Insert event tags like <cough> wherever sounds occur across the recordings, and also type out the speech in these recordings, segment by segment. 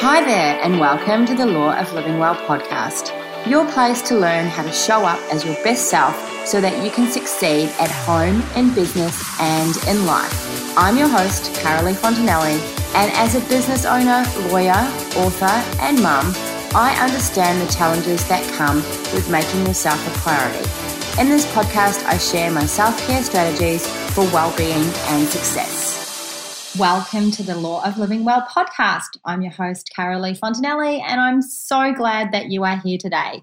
Hi there, and welcome to the Law of Living Well podcast, your place to learn how to show up as your best self so that you can succeed at home, in business, and in life. I'm your host, Carolee Fontanelli, and as a business owner, lawyer, author, and mum, I understand the challenges that come with making yourself a priority. In this podcast, I share my self care strategies for well being and success. Welcome to the Law of Living Well podcast. I'm your host, Carolee Fontanelli, and I'm so glad that you are here today.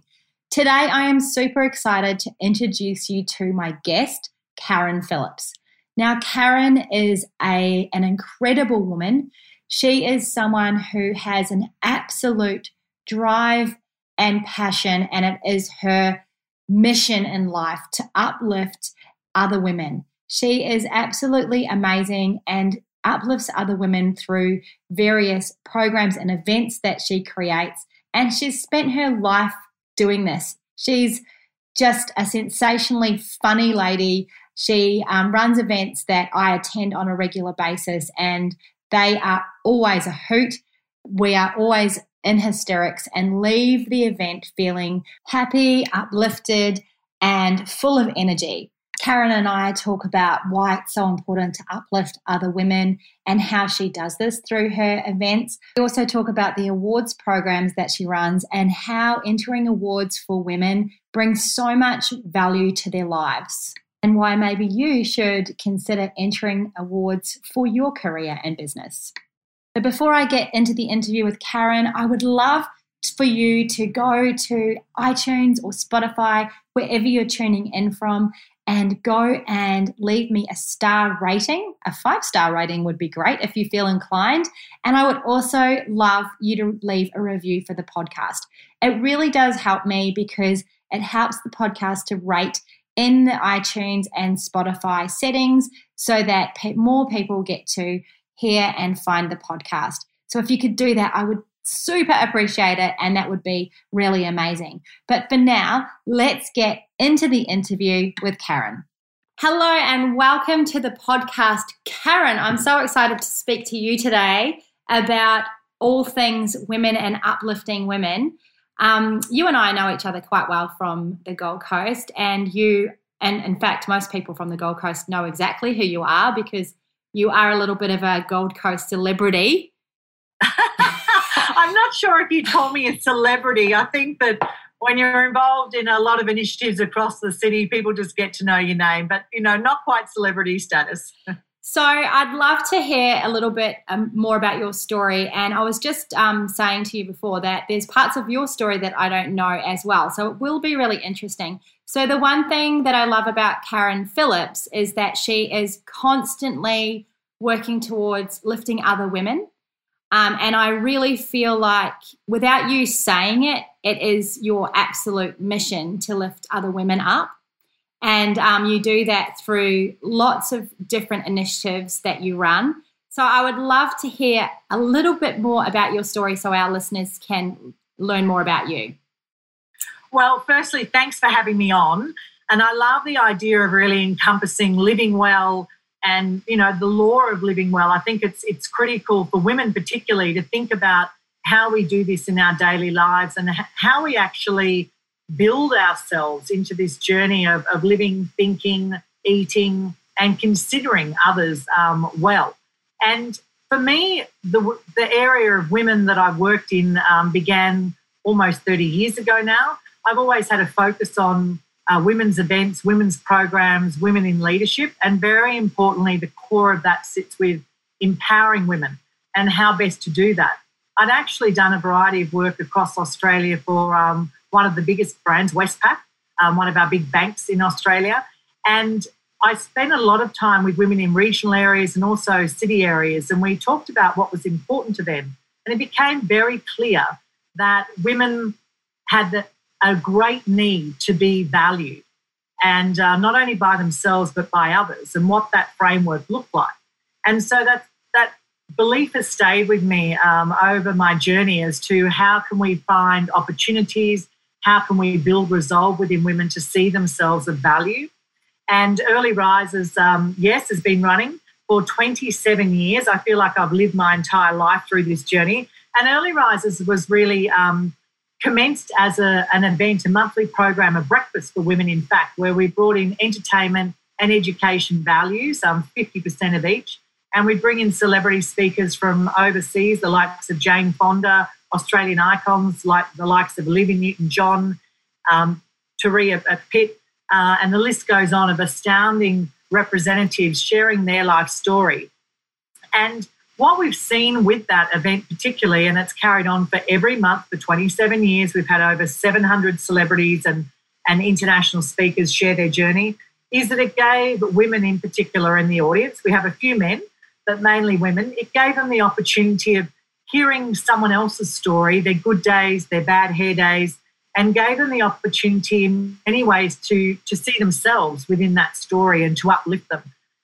Today, I am super excited to introduce you to my guest, Karen Phillips. Now, Karen is a, an incredible woman. She is someone who has an absolute drive and passion, and it is her mission in life to uplift other women. She is absolutely amazing and uplifts other women through various programs and events that she creates. And she's spent her life doing this. She's just a sensationally funny lady. She um, runs events that I attend on a regular basis, and they are always a hoot. We are always in hysterics and leave the event feeling happy, uplifted, and full of energy. Karen and I talk about why it's so important to uplift other women and how she does this through her events. We also talk about the awards programs that she runs and how entering awards for women brings so much value to their lives, and why maybe you should consider entering awards for your career and business. But before I get into the interview with Karen, I would love for you to go to iTunes or Spotify, wherever you're tuning in from, and go and leave me a star rating. A five star rating would be great if you feel inclined. And I would also love you to leave a review for the podcast. It really does help me because it helps the podcast to rate in the iTunes and Spotify settings so that more people get to hear and find the podcast. So if you could do that, I would super appreciate it and that would be really amazing. But for now, let's get into the interview with Karen. Hello and welcome to the podcast, Karen. I'm so excited to speak to you today about all things women and uplifting women. Um, you and I know each other quite well from the Gold Coast, and you, and in fact, most people from the Gold Coast know exactly who you are because you are a little bit of a Gold Coast celebrity. <laughs> I'm not sure if you call me a celebrity. I think that when you're involved in a lot of initiatives across the city, people just get to know your name, but you know, not quite celebrity status. So I'd love to hear a little bit um, more about your story. And I was just um, saying to you before that there's parts of your story that I don't know as well. So it will be really interesting. So the one thing that I love about Karen Phillips is that she is constantly working towards lifting other women um, and I really feel like without you saying it, it is your absolute mission to lift other women up. And um, you do that through lots of different initiatives that you run. So I would love to hear a little bit more about your story so our listeners can learn more about you. Well, firstly, thanks for having me on. And I love the idea of really encompassing living well and you know the law of living well i think it's it's critical for women particularly to think about how we do this in our daily lives and how we actually build ourselves into this journey of, of living thinking eating and considering others um, well. And for me the, the area of women that i've worked in um, began almost 30 years ago now. I've always had a focus on uh, women's events, women's programs, women in leadership, and very importantly, the core of that sits with empowering women and how best to do that. I'd actually done a variety of work across Australia for um, one of the biggest brands, Westpac, um, one of our big banks in Australia. And I spent a lot of time with women in regional areas and also city areas, and we talked about what was important to them. And it became very clear that women had the, a great need to be valued, and uh, not only by themselves but by others, and what that framework looked like. And so that that belief has stayed with me um, over my journey as to how can we find opportunities, how can we build resolve within women to see themselves of value. And Early Risers, um, yes, has been running for 27 years. I feel like I've lived my entire life through this journey. And Early Risers was really um, commenced as a, an event, a monthly program of breakfast for women, in fact, where we brought in entertainment and education values, um, 50% of each. And we bring in celebrity speakers from overseas, the likes of Jane Fonda, Australian icons like the likes of Olivia Newton John, um, Turia Pitt, uh, and the list goes on of astounding representatives sharing their life story. And what we've seen with that event, particularly, and it's carried on for every month for 27 years, we've had over 700 celebrities and, and international speakers share their journey, is that it gave women in particular in the audience, we have a few men, but mainly women, it gave them the opportunity of hearing someone else's story, their good days, their bad hair days, and gave them the opportunity in many ways to, to see themselves within that story and to uplift them.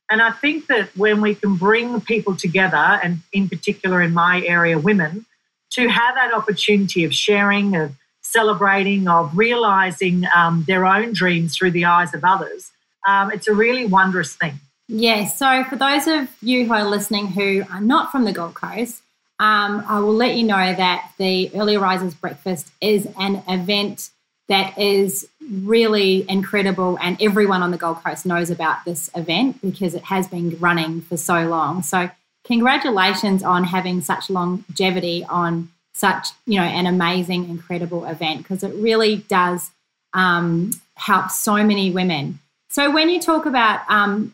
And I think that when we can bring people together, and in particular in my area, women, to have that opportunity of sharing, of celebrating, of realizing um, their own dreams through the eyes of others, um, it's a really wondrous thing. Yes. So, for those of you who are listening who are not from the Gold Coast, um, I will let you know that the Early Risers Breakfast is an event that is really incredible, and everyone on the Gold Coast knows about this event because it has been running for so long. So, congratulations on having such longevity on such you know an amazing, incredible event because it really does um, help so many women. So, when you talk about um,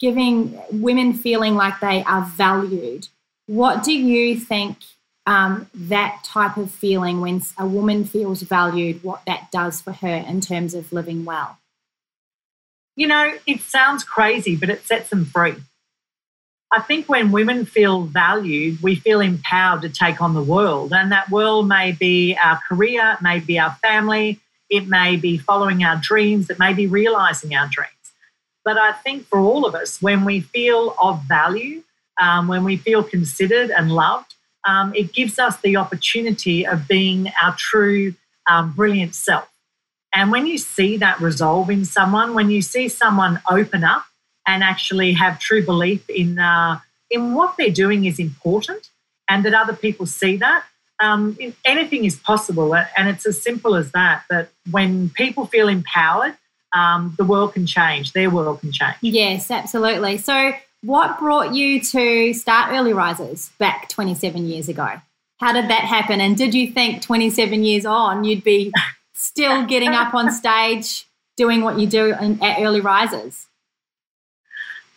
giving women feeling like they are valued, what do you think um, that type of feeling when a woman feels valued, what that does for her in terms of living well? You know, it sounds crazy, but it sets them free. I think when women feel valued, we feel empowered to take on the world. And that world may be our career, it may be our family, it may be following our dreams, it may be realizing our dreams. But I think for all of us, when we feel of value, um, when we feel considered and loved, um, it gives us the opportunity of being our true, um, brilliant self. And when you see that resolve in someone, when you see someone open up and actually have true belief in uh, in what they're doing is important, and that other people see that, um, anything is possible. And it's as simple as that. That when people feel empowered, um, the world can change. Their world can change. Yes, absolutely. So what brought you to start Early Risers back 27 years ago? How did that happen? And did you think 27 years on you'd be still getting up on stage doing what you do in, at Early Risers?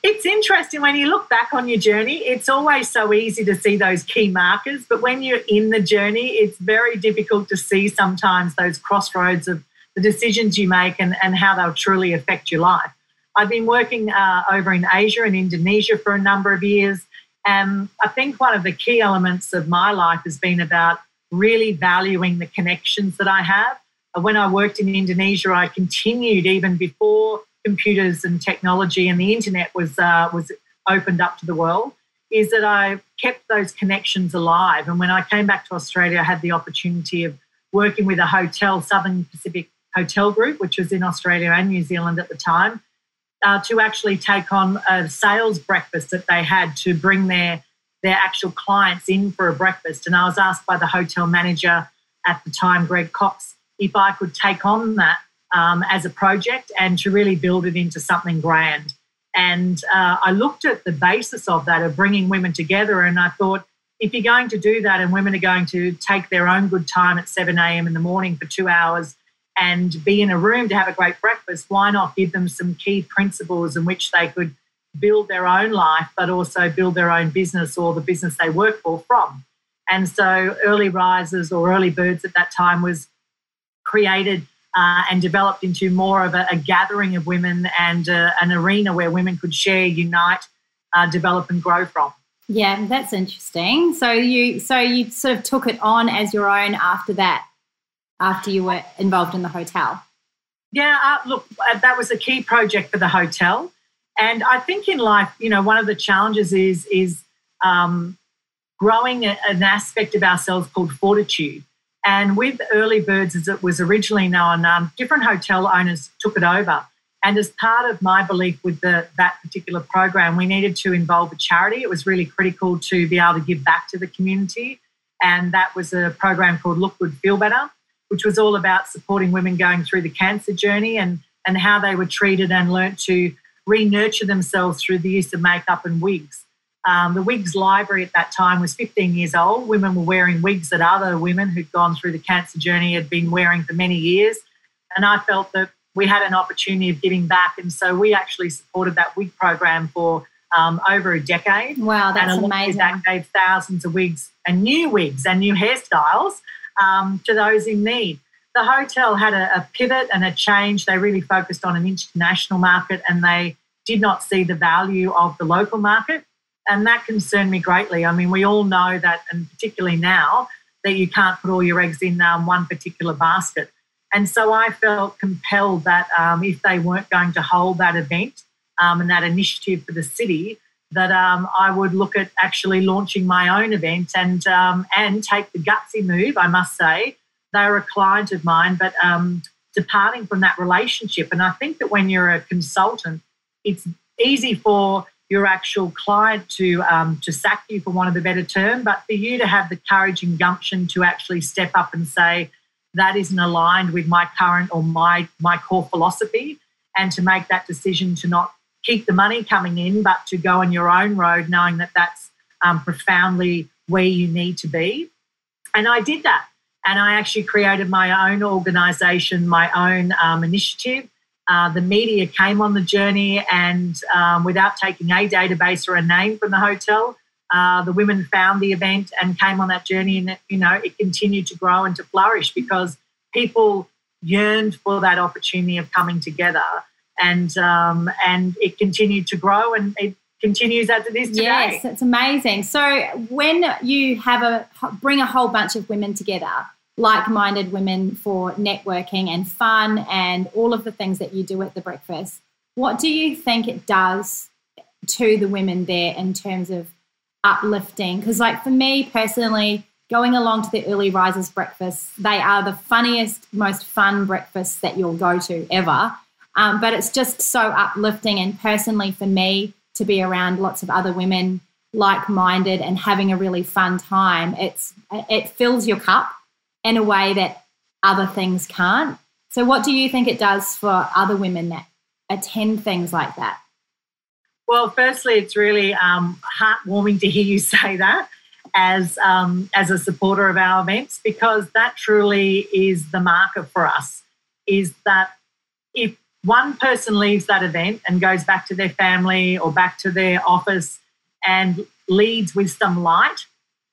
It's interesting when you look back on your journey, it's always so easy to see those key markers. But when you're in the journey, it's very difficult to see sometimes those crossroads of the decisions you make and, and how they'll truly affect your life. I've been working uh, over in Asia and Indonesia for a number of years. And I think one of the key elements of my life has been about really valuing the connections that I have. When I worked in Indonesia, I continued even before computers and technology and the internet was uh, was opened up to the world. Is that I kept those connections alive, and when I came back to Australia, I had the opportunity of working with a hotel, Southern Pacific Hotel Group, which was in Australia and New Zealand at the time, uh, to actually take on a sales breakfast that they had to bring their their actual clients in for a breakfast. And I was asked by the hotel manager at the time, Greg Cox, if I could take on that um, as a project and to really build it into something grand. And uh, I looked at the basis of that, of bringing women together, and I thought, if you're going to do that and women are going to take their own good time at 7 a.m. in the morning for two hours and be in a room to have a great breakfast, why not give them some key principles in which they could build their own life, but also build their own business or the business they work for from? And so, Early Risers or Early Birds at that time was created uh, and developed into more of a, a gathering of women and uh, an arena where women could share, unite, uh, develop, and grow from. Yeah, that's interesting. So you so you sort of took it on as your own after that after you were involved in the hotel? Yeah, uh, look, uh, that was a key project for the hotel. And I think in life, you know, one of the challenges is is um, growing a, an aspect of ourselves called fortitude. And with Early Birds, as it was originally known, um, different hotel owners took it over. And as part of my belief with the, that particular program, we needed to involve a charity. It was really critical to be able to give back to the community. And that was a program called Look Good, Feel Better, which was all about supporting women going through the cancer journey and, and how they were treated and learnt to re nurture themselves through the use of makeup and wigs. Um, the wigs library at that time was 15 years old. Women were wearing wigs that other women who'd gone through the cancer journey had been wearing for many years. And I felt that we had an opportunity of giving back. And so we actually supported that wig program for um, over a decade. Wow, that's and amazing. That gave thousands of wigs and new wigs and new hairstyles um, to those in need. The hotel had a, a pivot and a change. They really focused on an international market and they did not see the value of the local market. And that concerned me greatly. I mean, we all know that, and particularly now, that you can't put all your eggs in um, one particular basket. And so I felt compelled that um, if they weren't going to hold that event um, and that initiative for the city, that um, I would look at actually launching my own event and um, and take the gutsy move. I must say, they're a client of mine, but um, departing from that relationship. And I think that when you're a consultant, it's easy for your actual client to um, to sack you for want of a better term, but for you to have the courage and gumption to actually step up and say that isn't aligned with my current or my my core philosophy, and to make that decision to not keep the money coming in, but to go on your own road, knowing that that's um, profoundly where you need to be. And I did that, and I actually created my own organisation, my own um, initiative. Uh, the media came on the journey, and um, without taking a database or a name from the hotel, uh, the women found the event and came on that journey, and you know it continued to grow and to flourish because people yearned for that opportunity of coming together, and um, and it continued to grow, and it continues as it is today. Yes, it's amazing. So when you have a bring a whole bunch of women together like minded women for networking and fun and all of the things that you do at the breakfast. What do you think it does to the women there in terms of uplifting? Because, like, for me personally, going along to the early risers breakfast, they are the funniest, most fun breakfasts that you'll go to ever. Um, but it's just so uplifting. And personally, for me, to be around lots of other women like minded and having a really fun time, it's it fills your cup in a way that other things can't. So, what do you think it does for other women that attend things like that? Well, firstly, it's really um, heartwarming to hear you <laughs> say that as um, as a supporter of our events because that truly is the marker for us. Is that if one person leaves that event and goes back to their family or back to their office and leads with some light,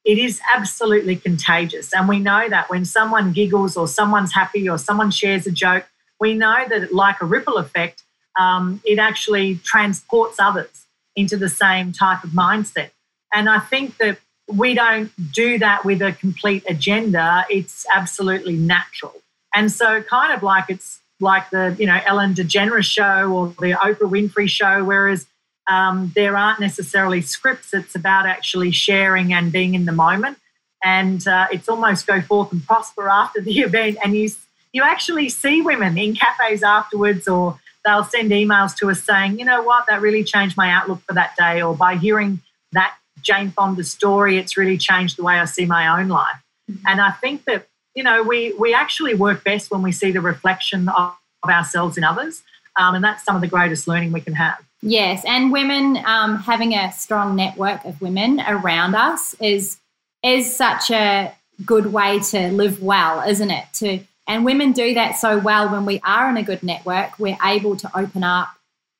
it is absolutely contagious. And we know that when someone giggles or someone's happy or someone shares a joke, we know that, like a ripple effect, um, it actually transports others into the same type of mindset. And I think that we don't do that with a complete agenda, it's absolutely natural. And so, kind of like it's like the you know Ellen DeGeneres show or the Oprah Winfrey show, whereas um, there aren't necessarily scripts. It's about actually sharing and being in the moment. And uh, it's almost go forth and prosper after the <laughs> event. And you, you actually see women in cafes afterwards, or they'll send emails to us saying, you know what, that really changed my outlook for that day. Or by hearing that Jane Fonda story, it's really changed the way I see my own life. Mm-hmm. And I think that, you know, we, we actually work best when we see the reflection of, of ourselves in others. Um, and that's some of the greatest learning we can have. Yes, and women um, having a strong network of women around us is is such a good way to live well, isn't it? To and women do that so well when we are in a good network. We're able to open up,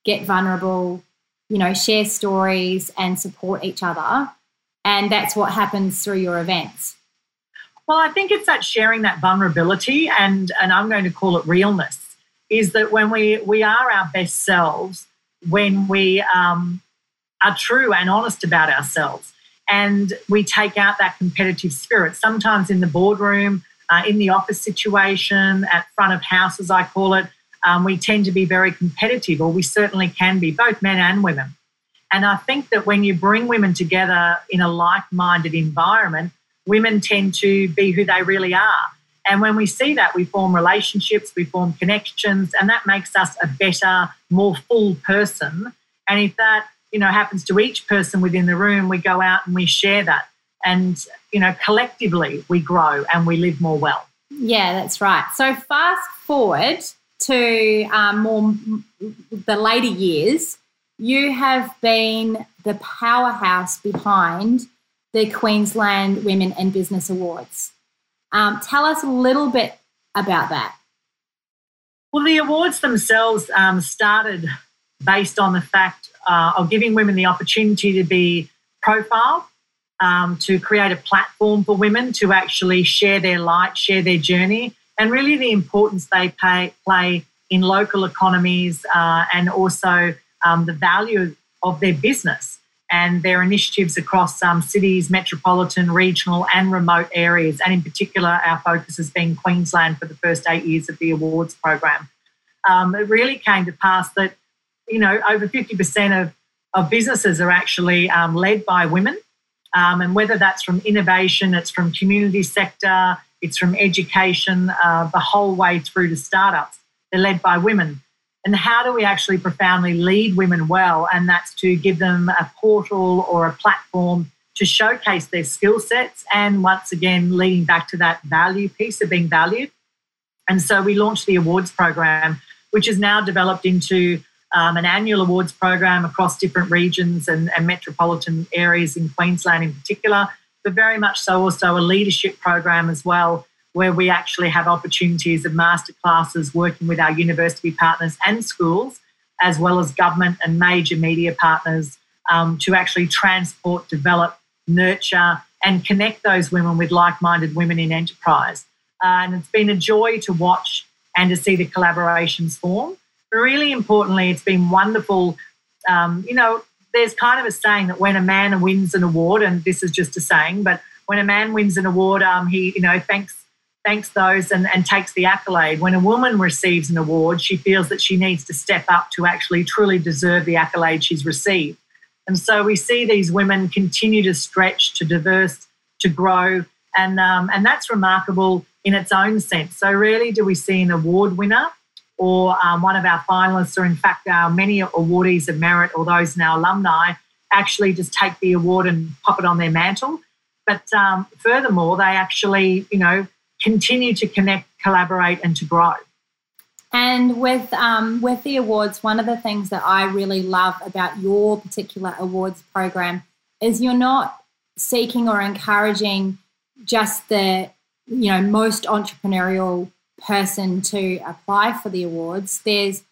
get vulnerable, you know, share stories and support each other, and that's what happens through your events. Well, I think it's that sharing that vulnerability, and and I'm going to call it realness. Is that when we we are our best selves when we um, are true and honest about ourselves and we take out that competitive spirit. Sometimes in the boardroom, uh, in the office situation, at front of house, as I call it, um, we tend to be very competitive, or we certainly can be, both men and women. And I think that when you bring women together in a like minded environment, women tend to be who they really are. And when we see that, we form relationships, we form connections, and that makes us a better, more full person. And if that, you know, happens to each person within the room, we go out and we share that. and you know collectively we grow and we live more well yeah that's right so fast forward to um, more the later years you have been the powerhouse behind the queensland women and business awards. Um, tell us a little bit about that. Well the awards themselves um, started based on the fact uh, of giving women the opportunity to be profiled um, to create a platform for women to actually share their light, share their journey, and really the importance they pay, play in local economies uh, and also um, the value of their business and their initiatives across um, cities, metropolitan, regional, and remote areas. And in particular, our focus has been Queensland for the first eight years of the awards program. Um, it really came to pass that, you know, over 50% of, of businesses are actually um, led by women. Um, and whether that's from innovation, it's from community sector, it's from education, uh, the whole way through to startups. They're led by women. And how do we actually profoundly lead women well? And that's to give them a portal or a platform to showcase their skill sets. And once again, leading back to that value piece of being valued. And so we launched the awards program, which is now developed into um, an annual awards program across different regions and, and, metropolitan areas in Queensland in particular, but very much so also a leadership program as well, where we actually have opportunities of masterclasses working with our university partners and schools, as well as government and major media partners um, to actually transport, develop, nurture, and connect those women with like minded women in enterprise. Uh, and it's been a joy to watch and to see the collaborations form. But really importantly, it's been wonderful. Um, you know, there's kind of a saying that when a man wins an award, and this is just a saying, but when a man wins an award, um, he, you know, thanks thanks those and, and takes the accolade. When a woman receives an award, she feels that she needs to step up to actually truly deserve the accolade she's received. And so we see these women continue to stretch, to diverse, to grow, and um, and that's remarkable in its own sense. So rarely do we see an award winner or um, one of our finalists, or in fact, our many awardees of merit or those in our alumni actually just take the award and pop it on their mantle. But um, furthermore, they actually, you know, continue to connect, collaborate, and to grow. And with um, with the awards, one of the things that I really love about your particular awards program is you're not seeking or encouraging just the you know most entrepreneurial person to apply for the awards. There's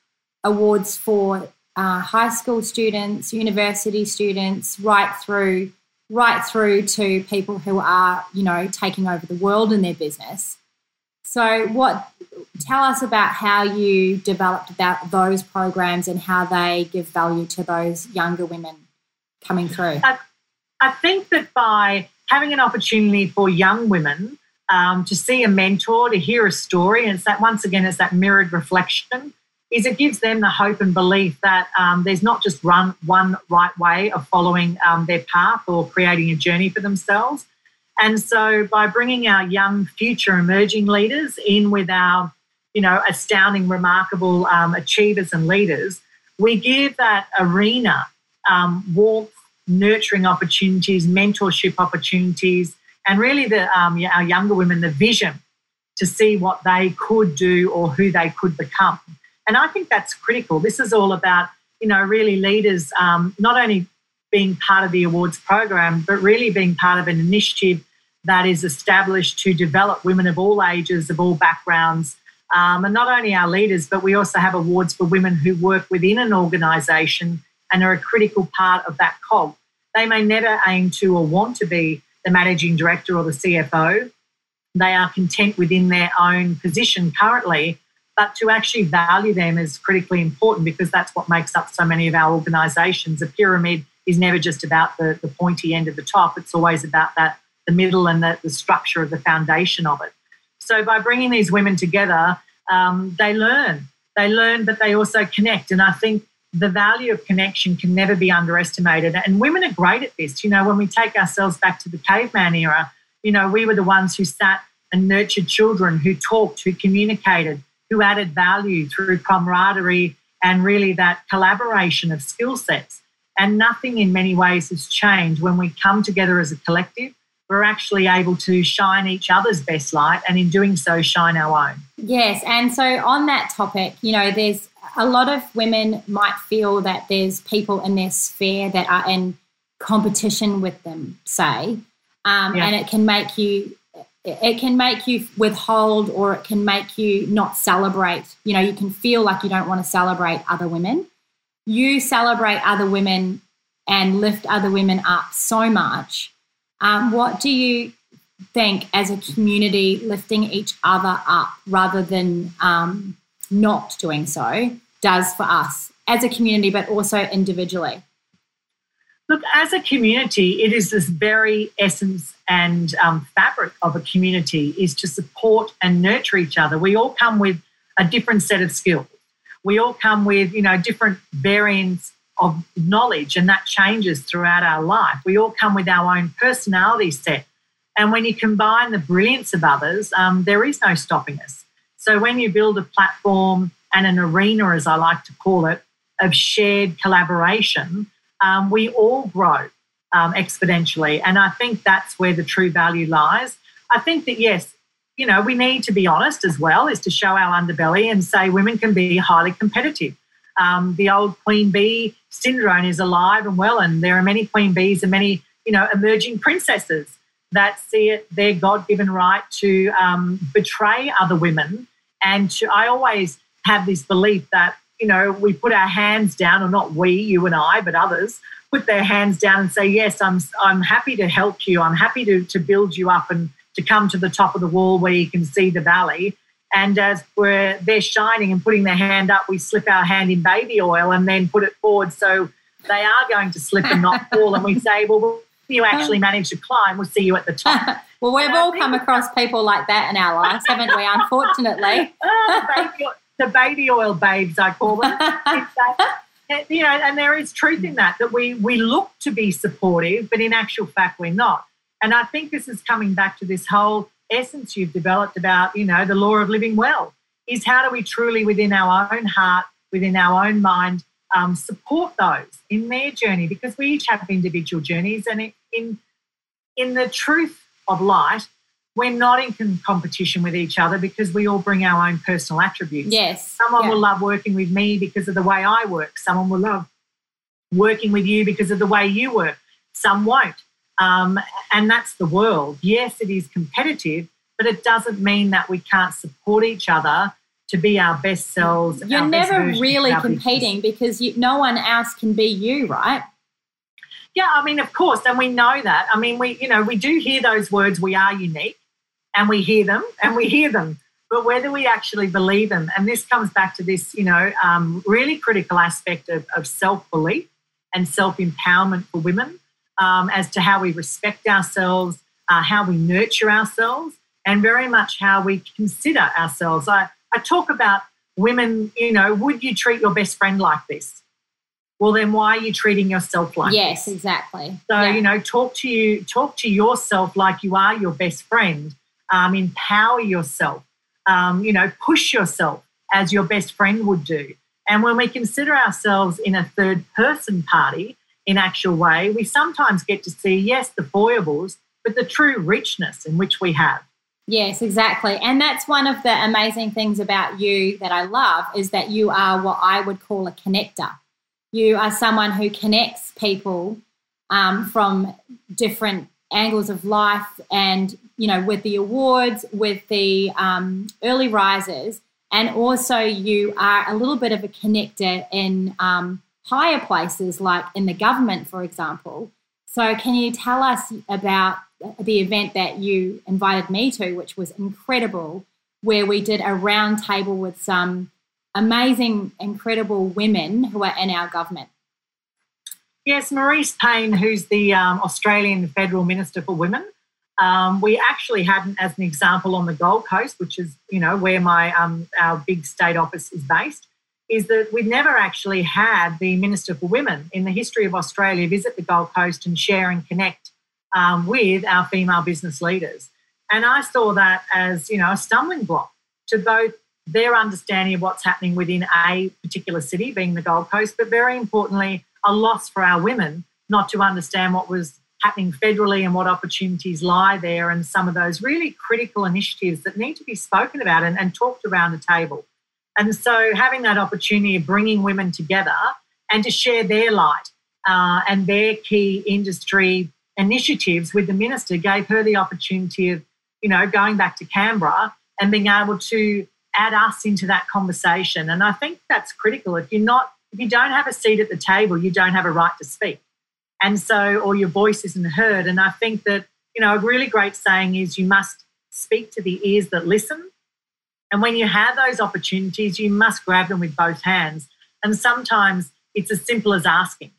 awards for uh, high school students, university students, right through right through to people who are you know taking over the world in their business. So, what tell us about how you developed that those programs and how they give value to those younger women coming through? I, I think that by having an opportunity for young women um, to see a mentor, to hear a story, and it's that once again, it's that mirrored reflection. Is it gives them the hope and belief that um, there's not just one one right way of following um, their path or creating a journey for themselves. And so, by bringing our young future emerging leaders in with our, you know, astounding, remarkable um, achievers and leaders, we give that arena um, warmth, nurturing opportunities, mentorship opportunities, and really the um, our younger women the vision to see what they could do or who they could become. And I think that's critical. This is all about you know really leaders um, not only being part of the awards program, but really being part of an initiative that is established to develop women of all ages, of all backgrounds. Um, and not only our leaders, but we also have awards for women who work within an organisation and are a critical part of that cog. They may never aim to or want to be the managing director or the CFO. They are content within their own position currently, but to actually value them is critically important because that's what makes up so many of our organisations. A pyramid is never just about the, the pointy end of the top, it's always about that the middle and the, the structure of the foundation of it. So by bringing these women together, um, they learn. They learn, but they also connect. And I think the value of connection can never be underestimated. And women are great at this. You know, when we take ourselves back to the caveman era, you know, we were the ones who sat and nurtured children, who talked, who communicated, who added value through camaraderie and really that collaboration of skill sets. And nothing in many ways has changed when we come together as a collective, we're actually able to shine each other's best light and in doing so shine our own. Yes, and so on that topic, you know, there's a lot of women might feel that there's people in their sphere that are in competition with them, say, um, yeah. and it can make you it can make you withhold or it can make you not celebrate. You know, you can feel like you don't want to celebrate other women. You celebrate other women and lift other women up so much um, what do you think as a community lifting each other up rather than um, not doing so does for us as a community, but also individually? Look, as a community, it is this very essence and um, fabric of a community is to support and nurture each other. We all come with a different set of skills. We all come with, you know, different variants of knowledge, and that changes throughout our life. We all come with our own personality set. And when you combine the brilliance of others, um, there is no stopping us. So when you build a platform and an arena, as I like to call it, of shared collaboration, um, we all grow um, exponentially. And I think that's where the true value lies. I think that, yes, you know, we need to be honest as well, is to show our underbelly and say women can be highly competitive. Um, the old queen bee syndrome is alive and well, and there are many queen bees and many, you know, emerging princesses that see it their God-given right to um, betray other women. And to, I always have this belief that you know we put our hands down, or not we, you and I, but others put their hands down and say, yes, I'm I'm happy to help you. I'm happy to to build you up and to come to the top of the wall where you can see the valley. And as we're they're shining and putting their hand up, we slip our hand in baby oil and then put it forward so they are going to slip and not <laughs> fall. and we say, well, you actually manage to climb, we'll see you at the top. <laughs> well, we've all come across people like that in our lives, haven't we? Unfortunately, <laughs> oh, baby, the, baby, oil babes, I call them. <laughs> you know, and there is truth in that that we we look to be supportive, but in actual fact, we're not. And I think this is coming back to this whole essence you've developed about, you know, the law of living well is how do we truly within our own heart, within our own mind, um, support those in their journey because we each have individual journeys and in in the truth of light we're not in competition with each other because we all bring our own personal attributes. Yes. Someone yeah. will love working with me because of the way I work. Someone will love working with you because of the way you work. Some won't. Um, and that's the world. Yes, it is competitive, but it doesn't mean that we can't support each other to be our best selves. You're never really competing business. because you, no one else can be you, right? Yeah, I mean, of course, and we know that. I mean, we, you know, we do hear those words, we are unique, and we hear them and we hear them. But whether we actually believe them, and this comes back to this, you know, um, really critical aspect of, of self belief and self empowerment for women um, as to how we respect ourselves, uh, how we nurture ourselves, and very much how we consider ourselves. I, I talk about women, you know, would you treat your best friend like this? Well, then why are you treating yourself like yes, this? exactly. So, yeah. you know, talk to you, talk to yourself like you are your best friend. Um, empower yourself. Um, you know, push yourself as your best friend would do. And when we consider ourselves in a third person party, in actual way, we sometimes get to see, yes, the foibles, but the true richness in which we have. Yes, exactly. And that's one of the amazing things about you that I love is that you are what I would call a connector. You are someone who connects people um, from different angles of life and, you know, with the awards, with the um, early risers. And also, you are a little bit of a connector in um, higher places, like in the government, for example. So, can you tell us about the event that you invited me to, which was incredible, where we did a round table with some amazing, incredible women who are in our government? Yes, Marise Payne, who's the um, Australian Federal Minister for Women. Um, we actually had, as an example, on the Gold Coast, which is you know where my um, our big state office is based is that we've never actually had the Minister for Women in the history of Australia visit the Gold Coast and share and connect um, with our female business leaders. And I saw that as, you know, a stumbling block to both their understanding of what's happening within a particular city, being the Gold Coast, but very importantly, a loss for our women not to understand what was happening federally and what opportunities lie there, and some of those really critical initiatives that need to be spoken about and, and talked around the table. And so, having that opportunity of bringing women together and to share their light uh, and their key industry initiatives with the minister gave her the opportunity of, you know, going back to Canberra and being able to add us into that conversation. And I think that's critical. If you're not, if you don't have a seat at the table, you don't have a right to speak. And so, or your voice isn't heard. And I think that, you know, a really great saying is you must speak to the ears that listen. And when you have those opportunities, you must grab them with both hands. And sometimes it's as simple as asking.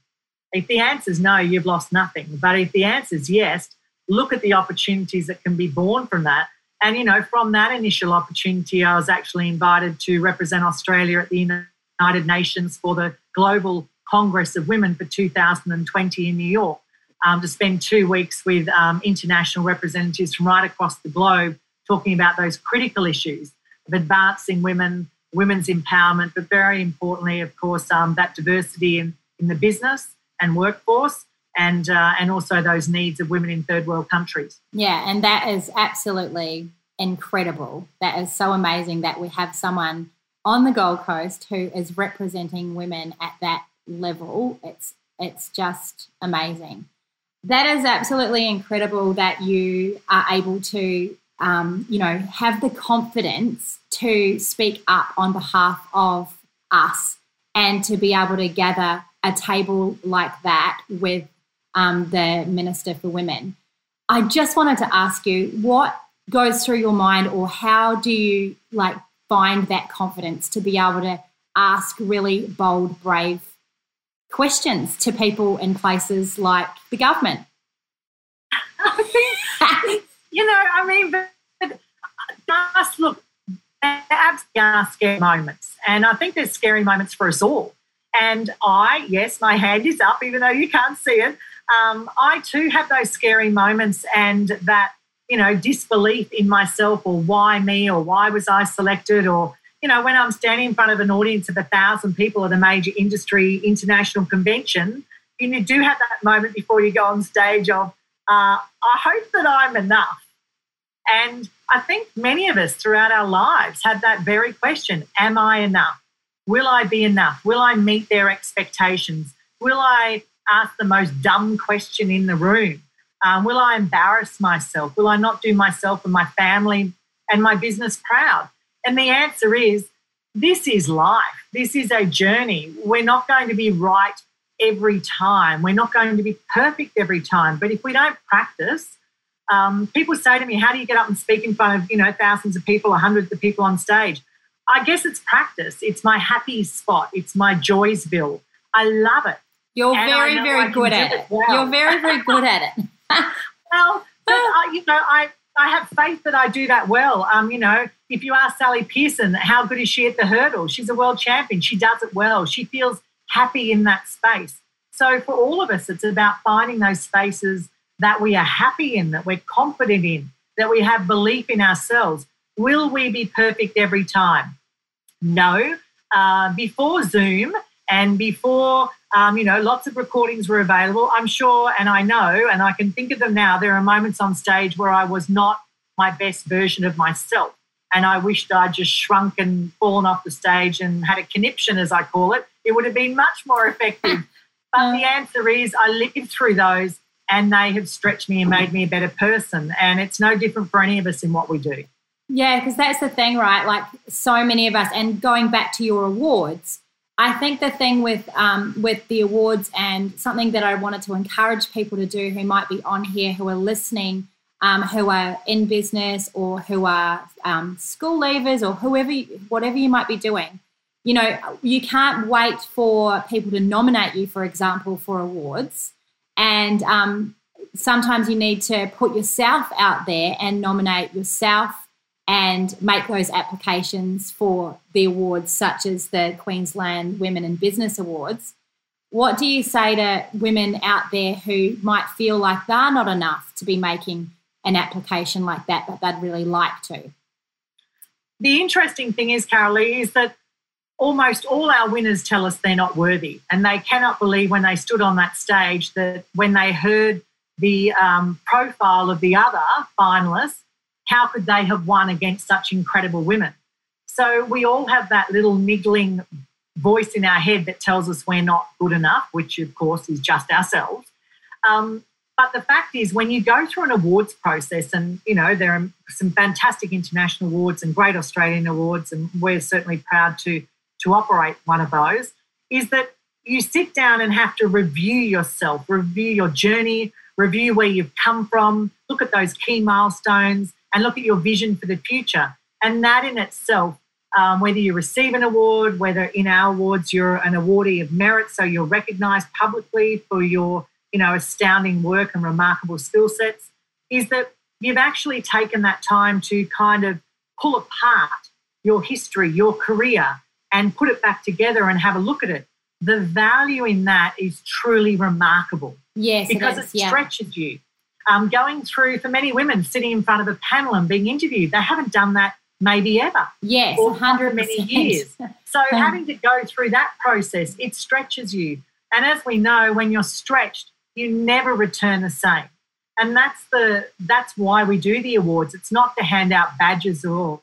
If the answer is no, you've lost nothing. But if the answer is yes, look at the opportunities that can be born from that. And, you know, from that initial opportunity, I was actually invited to represent Australia at the United Nations for the Global Congress of Women for 2020 in New York um, to spend two weeks with um, international representatives from right across the globe talking about those critical issues of advancing women, women's empowerment, but very importantly, of course, um, that diversity in, in the business and workforce and uh, and also those needs of women in third world countries. Yeah, and that is absolutely incredible. That is so amazing that we have someone on the Gold Coast who is representing women at that level. It's it's just amazing. That is absolutely incredible that you are able to, um, you know, have the confidence to speak up on behalf of us and to be able to gather a table like that with um, the Minister for Women. I just wanted to ask you what goes through your mind, or how do you like find that confidence to be able to ask really bold, brave questions to people in places like the government? <laughs> you know, I mean, but, but just look, absolutely are scary moments. And I think there's scary moments for us all. And I, yes, my hand is up, even though you can't see it. Um, I too have those scary moments and that, you know, disbelief in myself or why me or why was I selected or, you know, when I'm standing in front of an audience of a thousand people at a major industry international convention, you do have that moment before you go on stage of, uh, I hope that I'm enough. And I think many of us throughout our lives have that very question Am I enough? Will I be enough? Will I meet their expectations? Will I ask the most dumb question in the room? Um, will I embarrass myself? Will I not do myself and my family and my business proud? And the answer is this is life. This is a journey. We're not going to be right every time. We're not going to be perfect every time. But if we don't practice, um, people say to me, "How do you get up and speak in front of you know thousands of people or hundreds of people on stage?" I guess it's practice. It's my happy spot. It's my Joysville. I love it. You're and very, very good at it. it well. You're very, very good at it. <laughs> well, uh, you know, I, I have faith that I do that well. Um, you know, if you ask Sally Pearson, how good is she at the hurdle? She's a world champion. She does it well. She feels happy in that space. So for all of us, it's about finding those spaces that we are happy in, that we're confident in, that we have belief in ourselves. Will we be perfect every time? No. Uh, before Zoom and before, um, you know, lots of recordings were available, I'm sure, and I know, and I can think of them now, there are moments on stage where I was not my best version of myself. And I wished I'd just shrunk and fallen off the stage and had a conniption, as I call it. It would have been much more effective. <laughs> But the answer is I lived through those and they have stretched me and made me a better person. And it's no different for any of us in what we do. Yeah, because that's the thing, right? Like so many of us, and going back to your awards, I think the thing with um, with the awards and something that I wanted to encourage people to do who might be on here, who are listening, um, who are in business or who are um, school leavers or whoever, whatever you might be doing, you know, you can't wait for people to nominate you, for example, for awards, and um, sometimes you need to put yourself out there and nominate yourself and make those applications for the awards, such as the Queensland Women in Business Awards. What do you say to women out there who might feel like they're not enough to be making an application like that, but they'd really like to? The interesting thing is, Carolee, is that almost all our winners tell us they're not worthy. And they cannot believe when they stood on that stage that when they heard the um, profile of the other finalists, how could they have won against such incredible women? So we all have that little niggling voice in our head that tells us we're not good enough, which of course is just ourselves. Um, but the fact is, when you go through an awards process, and you know there are some fantastic international awards and great Australian awards, and we're certainly proud to to operate one of those, is that you sit down and have to review yourself, review your journey, review where you've come from, look at those key milestones, and look at your vision for the future. And that in itself, um, whether you receive an award, whether in our awards you're an awardee of merit, so you're recognised publicly for your you know astounding work and remarkable skill sets, is that you've actually taken that time to kind of pull apart your history, your career, and put it back together and have a look at it the value in that is truly remarkable. Yes, because it, is, it yeah. stretches you. Um, going through for many women sitting in front of a panel and being interviewed, they haven't done that maybe ever. Yes, or hundred many years. So <laughs> having to go through that process, it stretches you. And as we know, when you're stretched, you never return the same. And that's the that's why we do the awards. It's not to hand out badges or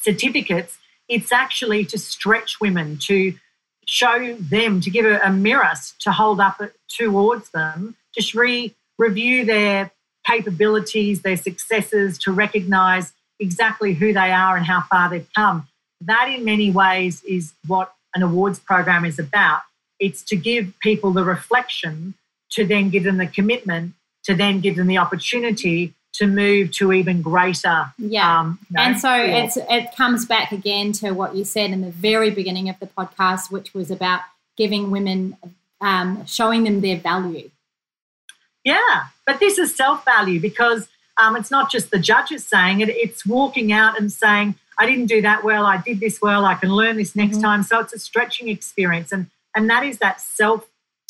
certificates. It's actually to stretch women to show them, to give a, a mirror to hold up towards them, just re review their capabilities, their successes, to recognize exactly who they are and how far they've come. That, in many ways, is what an awards program is about. It's to give people the reflection, to then give them the commitment, to then give them the opportunity to move to even greater. Yeah. Um, you know, and so yeah. it's it comes back again to what you said in the very beginning of the podcast, which was about giving women, um, showing them their value. Yeah, but this is self value because um, it's not just the judges saying it; it's walking out and saying, "I didn't do that well. I did this well. I can learn this next mm-hmm. time." So it's a stretching experience, and and that is that self,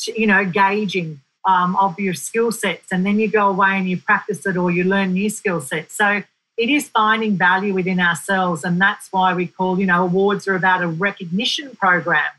you know, gauging um, of your skill sets. And then you go away and you practice it or you learn new skill sets. So it is finding value within ourselves. And that's why we call, you know, awards are about a recognition program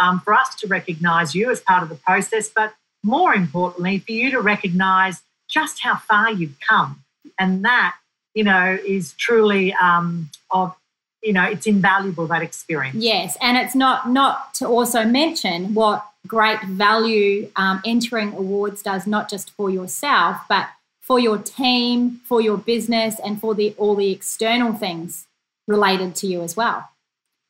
um, for us to recognize you as part of the process, but more importantly, for you to recognize just how far you've come. And that, you know, is truly um, of you know it's invaluable that experience yes and it's not not to also mention what great value um, entering awards does not just for yourself but for your team for your business and for the all the external things related to you as well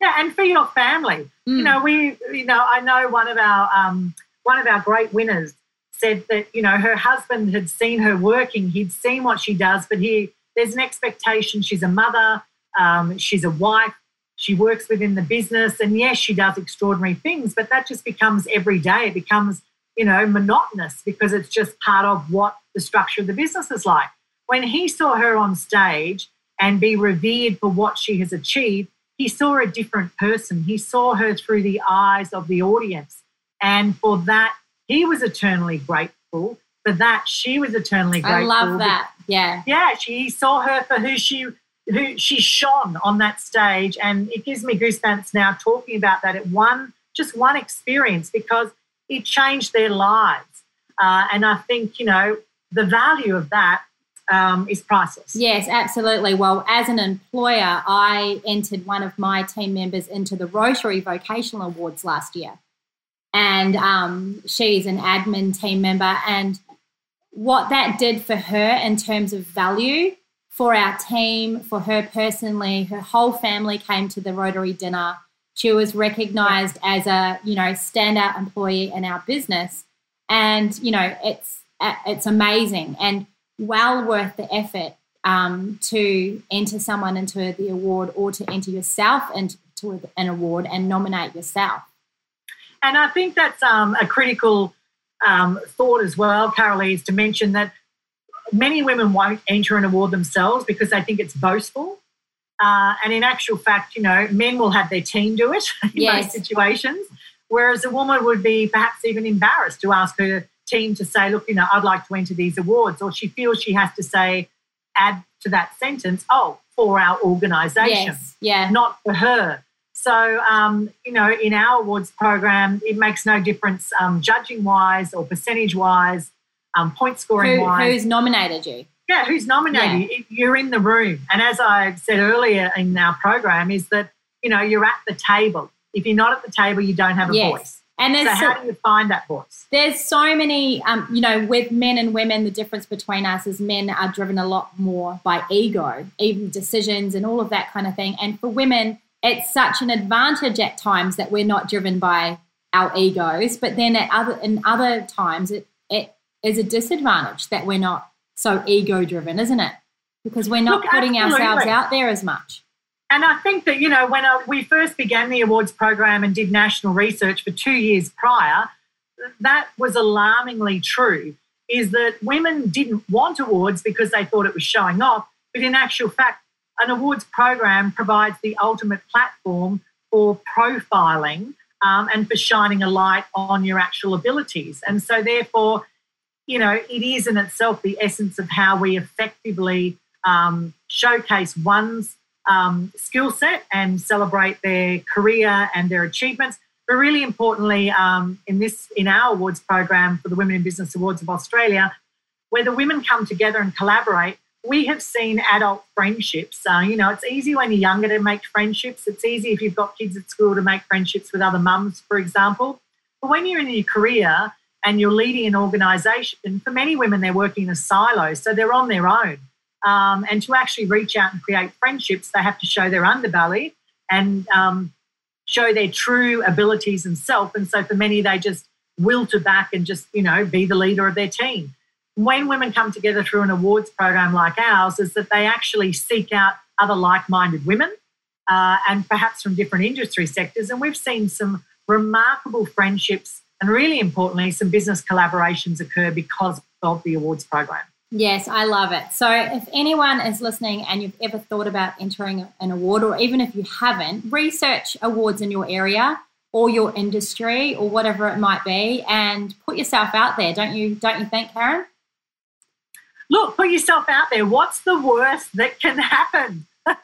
yeah and for your family mm. you know we you know i know one of our um, one of our great winners said that you know her husband had seen her working he'd seen what she does but he there's an expectation she's a mother um, she's a wife she works within the business and yes she does extraordinary things but that just becomes every day. It becomes you know monotonous because it's just part of what the structure of the business is like. When he saw her on stage and be revered for what she has achieved he saw a different person. He saw her through the eyes of the audience and for that he was eternally grateful for that she was eternally grateful i love that yeah yeah she saw her for who she who she shone on that stage. And it gives me goosebumps now talking about that at one, just one experience because it changed their lives. Uh, and I think, you know, the value of that um, is priceless. Yes, absolutely. Well, as an employer, I entered one of my team members into the Rotary Vocational Awards last year. And um, she's an admin team member. And what that did for her in terms of value for our team, for her personally, her whole family came to the Rotary dinner. She was recognized yeah. as a, you know, standout employee in our business. And, you know, it's it's amazing and well worth the effort um, to enter someone into the award or to enter yourself into an award and nominate yourself. And I think that's um, a critical um, thought as well, Carolee, is to mention that many women won't enter an award themselves because they think it's boastful. Uh, and in actual fact, you know, men will have their team do it <laughs> in yes. most situations, whereas a woman would be perhaps even embarrassed to ask her team to say, look, you know, I'd like to enter these awards. Or she feels she has to say, add to that sentence, oh, for our organisation, yes. yeah. not for her. So, um, you know, in our awards program, it makes no difference um, judging wise or percentage wise um, point scoring Who, wise. who's nominated you? Yeah, who's nominated? Yeah. You're in the room. And as I said earlier in our program, is that, you know, you're at the table. If you're not at the table, you don't have a yes. voice. And there's so, how do you find that voice? There's so many, um, you know, with men and women, the difference between us is men are driven a lot more by ego, even decisions and all of that kind of thing. And for women, it's such an advantage at times that we're not driven by our egos, but then at other in other times it, it is a disadvantage that we're not so ego driven, isn't it? Because we're not Look, putting absolutely. ourselves out there as much. And I think that, you know, when uh, we first began the awards program and did national research for two years prior, that was alarmingly true. Is that women didn't want awards because they thought it was showing off, but in actual fact, an awards program provides the ultimate platform for profiling um, and for shining a light on your actual abilities. And so, therefore, you know, it is in itself the essence of how we effectively um, showcase one's um, skill set and celebrate their career and their achievements. But really importantly, um, in this in our awards program for the Women in Business Awards of Australia, where the women come together and collaborate, we have seen adult friendships. Uh, you know, it's easy when you're younger to make friendships. It's easy if you've got kids at school to make friendships with other mums, for example. But when you're in your career and you're leading an organisation, for many women, they're working in a silo, so they're on their own. Um, and to actually reach out and create friendships, they have to show their underbelly and um, show their true abilities and self. And so for many, they just will to back and just, you know, be the leader of their team. When women come together through an awards program like ours, is that they actually seek out other like minded women uh, and perhaps from different industry sectors. And we've seen some remarkable friendships and, really importantly, some business collaborations occur because of the awards program. Yes, I love it. So, if anyone is listening and you've ever thought about entering an award, or even if you haven't, research awards in your area or your industry or whatever it might be, and put yourself out there. Don't you? Don't you think, Karen? Look, put yourself out there. What's the worst that can happen? <laughs>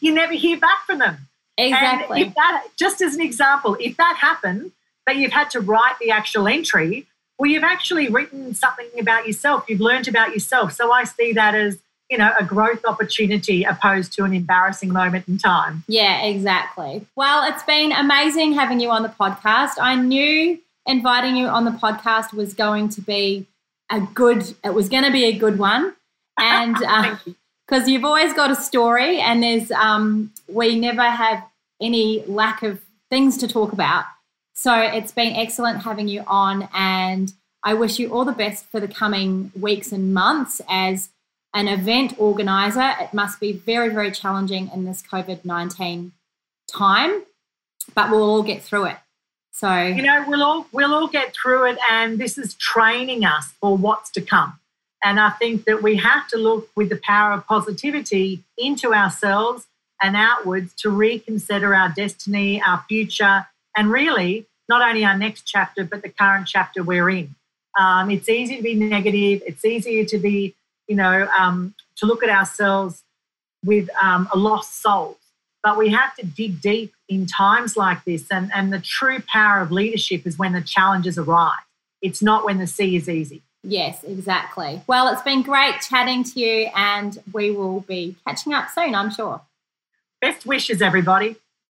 you never hear back from them. Exactly. And if that, just as an example, if that happened, that you've had to write the actual entry, well, you've actually written something about yourself. You've learned about yourself. So I see that as, you know, a growth opportunity opposed to an embarrassing moment in time. Yeah, exactly. Well, it's been amazing having you on the podcast. I knew inviting you on the podcast was going to be a good, it was going to be a good one. And because <laughs> uh, you. you've always got a story and there's, um, we never have any lack of things to talk about. So it's been excellent having you on, and I wish you all the best for the coming weeks and months as an event organizer. It must be very, very challenging in this COVID 19 time, but we'll all get through it. So you know, we'll all we'll all get through it, and this is training us for what's to come. And I think that we have to look with the power of positivity into ourselves and outwards to reconsider our destiny, our future, and really not only our next chapter, but the current chapter we're in. Um, it's easy to be negative. It's easier to be, you know, um, to look at ourselves with um, a lost soul. But we have to dig deep in times like this. And, and the true power of leadership is when the challenges arise. It's not when the sea is easy. Yes, exactly. Well, it's been great chatting to you, and we will be catching up soon, I'm sure. Best wishes, everybody.